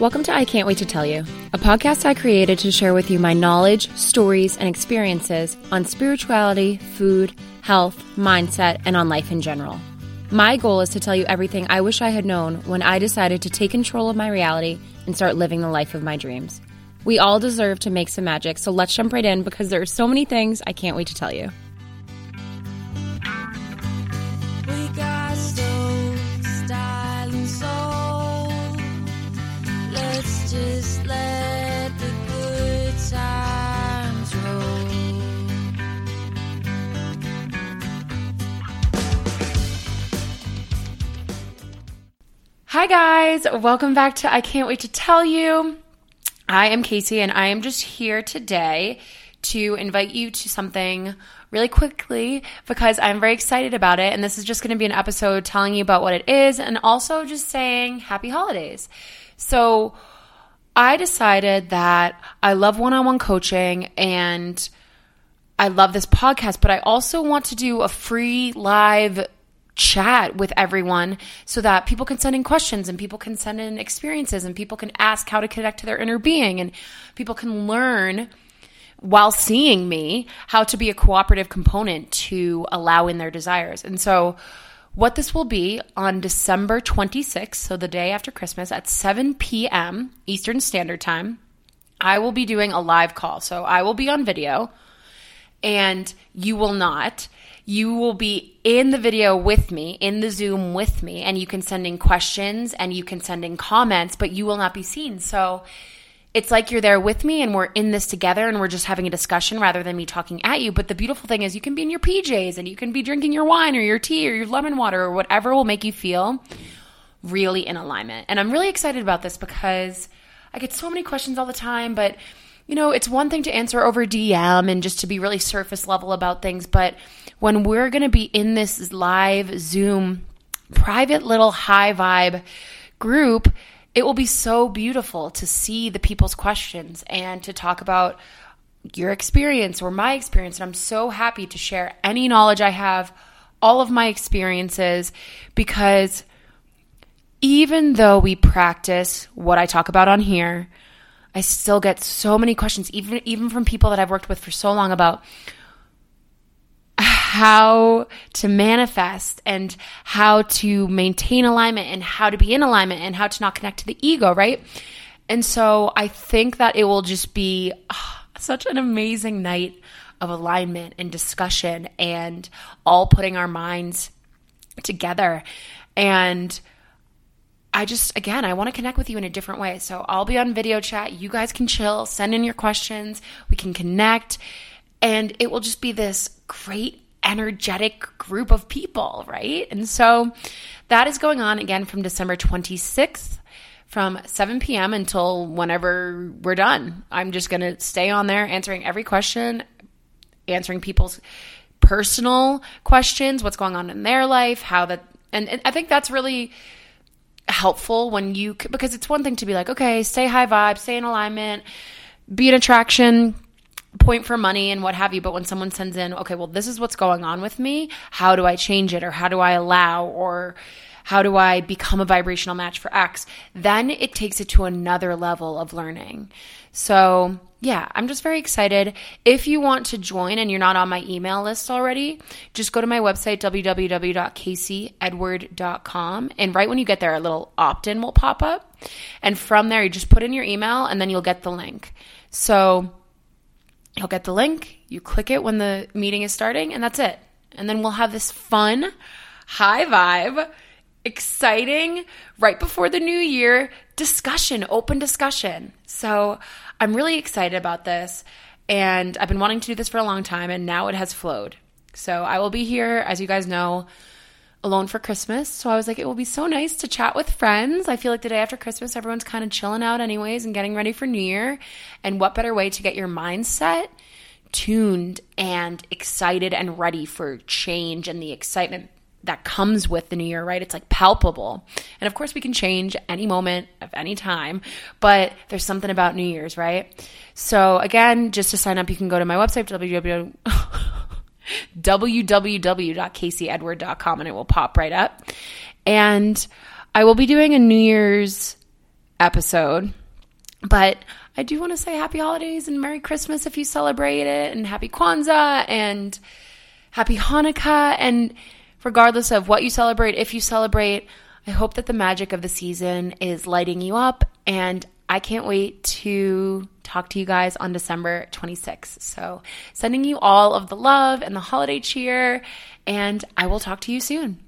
Welcome to I Can't Wait to Tell You, a podcast I created to share with you my knowledge, stories, and experiences on spirituality, food, health, mindset, and on life in general. My goal is to tell you everything I wish I had known when I decided to take control of my reality and start living the life of my dreams. We all deserve to make some magic, so let's jump right in because there are so many things I can't wait to tell you. Hi, guys. Welcome back to I Can't Wait to Tell You. I am Casey, and I am just here today to invite you to something really quickly because I'm very excited about it. And this is just going to be an episode telling you about what it is and also just saying happy holidays. So, I decided that I love one on one coaching and I love this podcast, but I also want to do a free live chat with everyone so that people can send in questions and people can send in experiences and people can ask how to connect to their inner being and people can learn while seeing me how to be a cooperative component to allow in their desires. And so what this will be on December 26th, so the day after Christmas at 7 p.m. Eastern Standard Time, I will be doing a live call. So I will be on video and you will not. You will be in the video with me, in the Zoom with me, and you can send in questions and you can send in comments, but you will not be seen. So it's like you're there with me and we're in this together and we're just having a discussion rather than me talking at you. But the beautiful thing is you can be in your PJs and you can be drinking your wine or your tea or your lemon water or whatever will make you feel really in alignment. And I'm really excited about this because I get so many questions all the time, but you know, it's one thing to answer over DM and just to be really surface level about things, but when we're going to be in this live Zoom private little high vibe group, it will be so beautiful to see the people's questions and to talk about your experience or my experience. And I'm so happy to share any knowledge I have, all of my experiences, because even though we practice what I talk about on here, I still get so many questions, even even from people that I've worked with for so long about how to manifest and how to maintain alignment and how to be in alignment and how to not connect to the ego, right? And so I think that it will just be ah, such an amazing night of alignment and discussion and all putting our minds together. And I just, again, I want to connect with you in a different way. So I'll be on video chat. You guys can chill, send in your questions. We can connect. And it will just be this great, energetic group of people, right? And so that is going on again from December 26th from 7 p.m. until whenever we're done. I'm just going to stay on there answering every question, answering people's personal questions, what's going on in their life, how that, and, and I think that's really helpful when you because it's one thing to be like okay stay high vibe stay in alignment be an attraction point for money and what have you. But when someone sends in okay well this is what's going on with me. How do i change it or how do i allow or how do i become a vibrational match for x then it takes it to another level of learning so yeah, I'm just very excited. If you want to join and you're not on my email list already, just go to my website, www.caseyedward.com. And right when you get there, a little opt in will pop up. And from there, you just put in your email and then you'll get the link. So you'll get the link, you click it when the meeting is starting, and that's it. And then we'll have this fun, high vibe, exciting, right before the new year discussion, open discussion. So I'm really excited about this. And I've been wanting to do this for a long time, and now it has flowed. So I will be here, as you guys know, alone for Christmas. So I was like, it will be so nice to chat with friends. I feel like the day after Christmas, everyone's kind of chilling out, anyways, and getting ready for New Year. And what better way to get your mindset tuned and excited and ready for change and the excitement that comes with the new year, right? It's like palpable. And of course, we can change any moment of any time, but there's something about New Year's, right? So, again, just to sign up, you can go to my website, www. www.caseyedward.com and it will pop right up. And I will be doing a New Year's episode. But I do want to say happy holidays and Merry Christmas if you celebrate it, and happy Kwanzaa and happy Hanukkah. And regardless of what you celebrate, if you celebrate, I hope that the magic of the season is lighting you up. And I can't wait to talk to you guys on December 26th. So, sending you all of the love and the holiday cheer, and I will talk to you soon.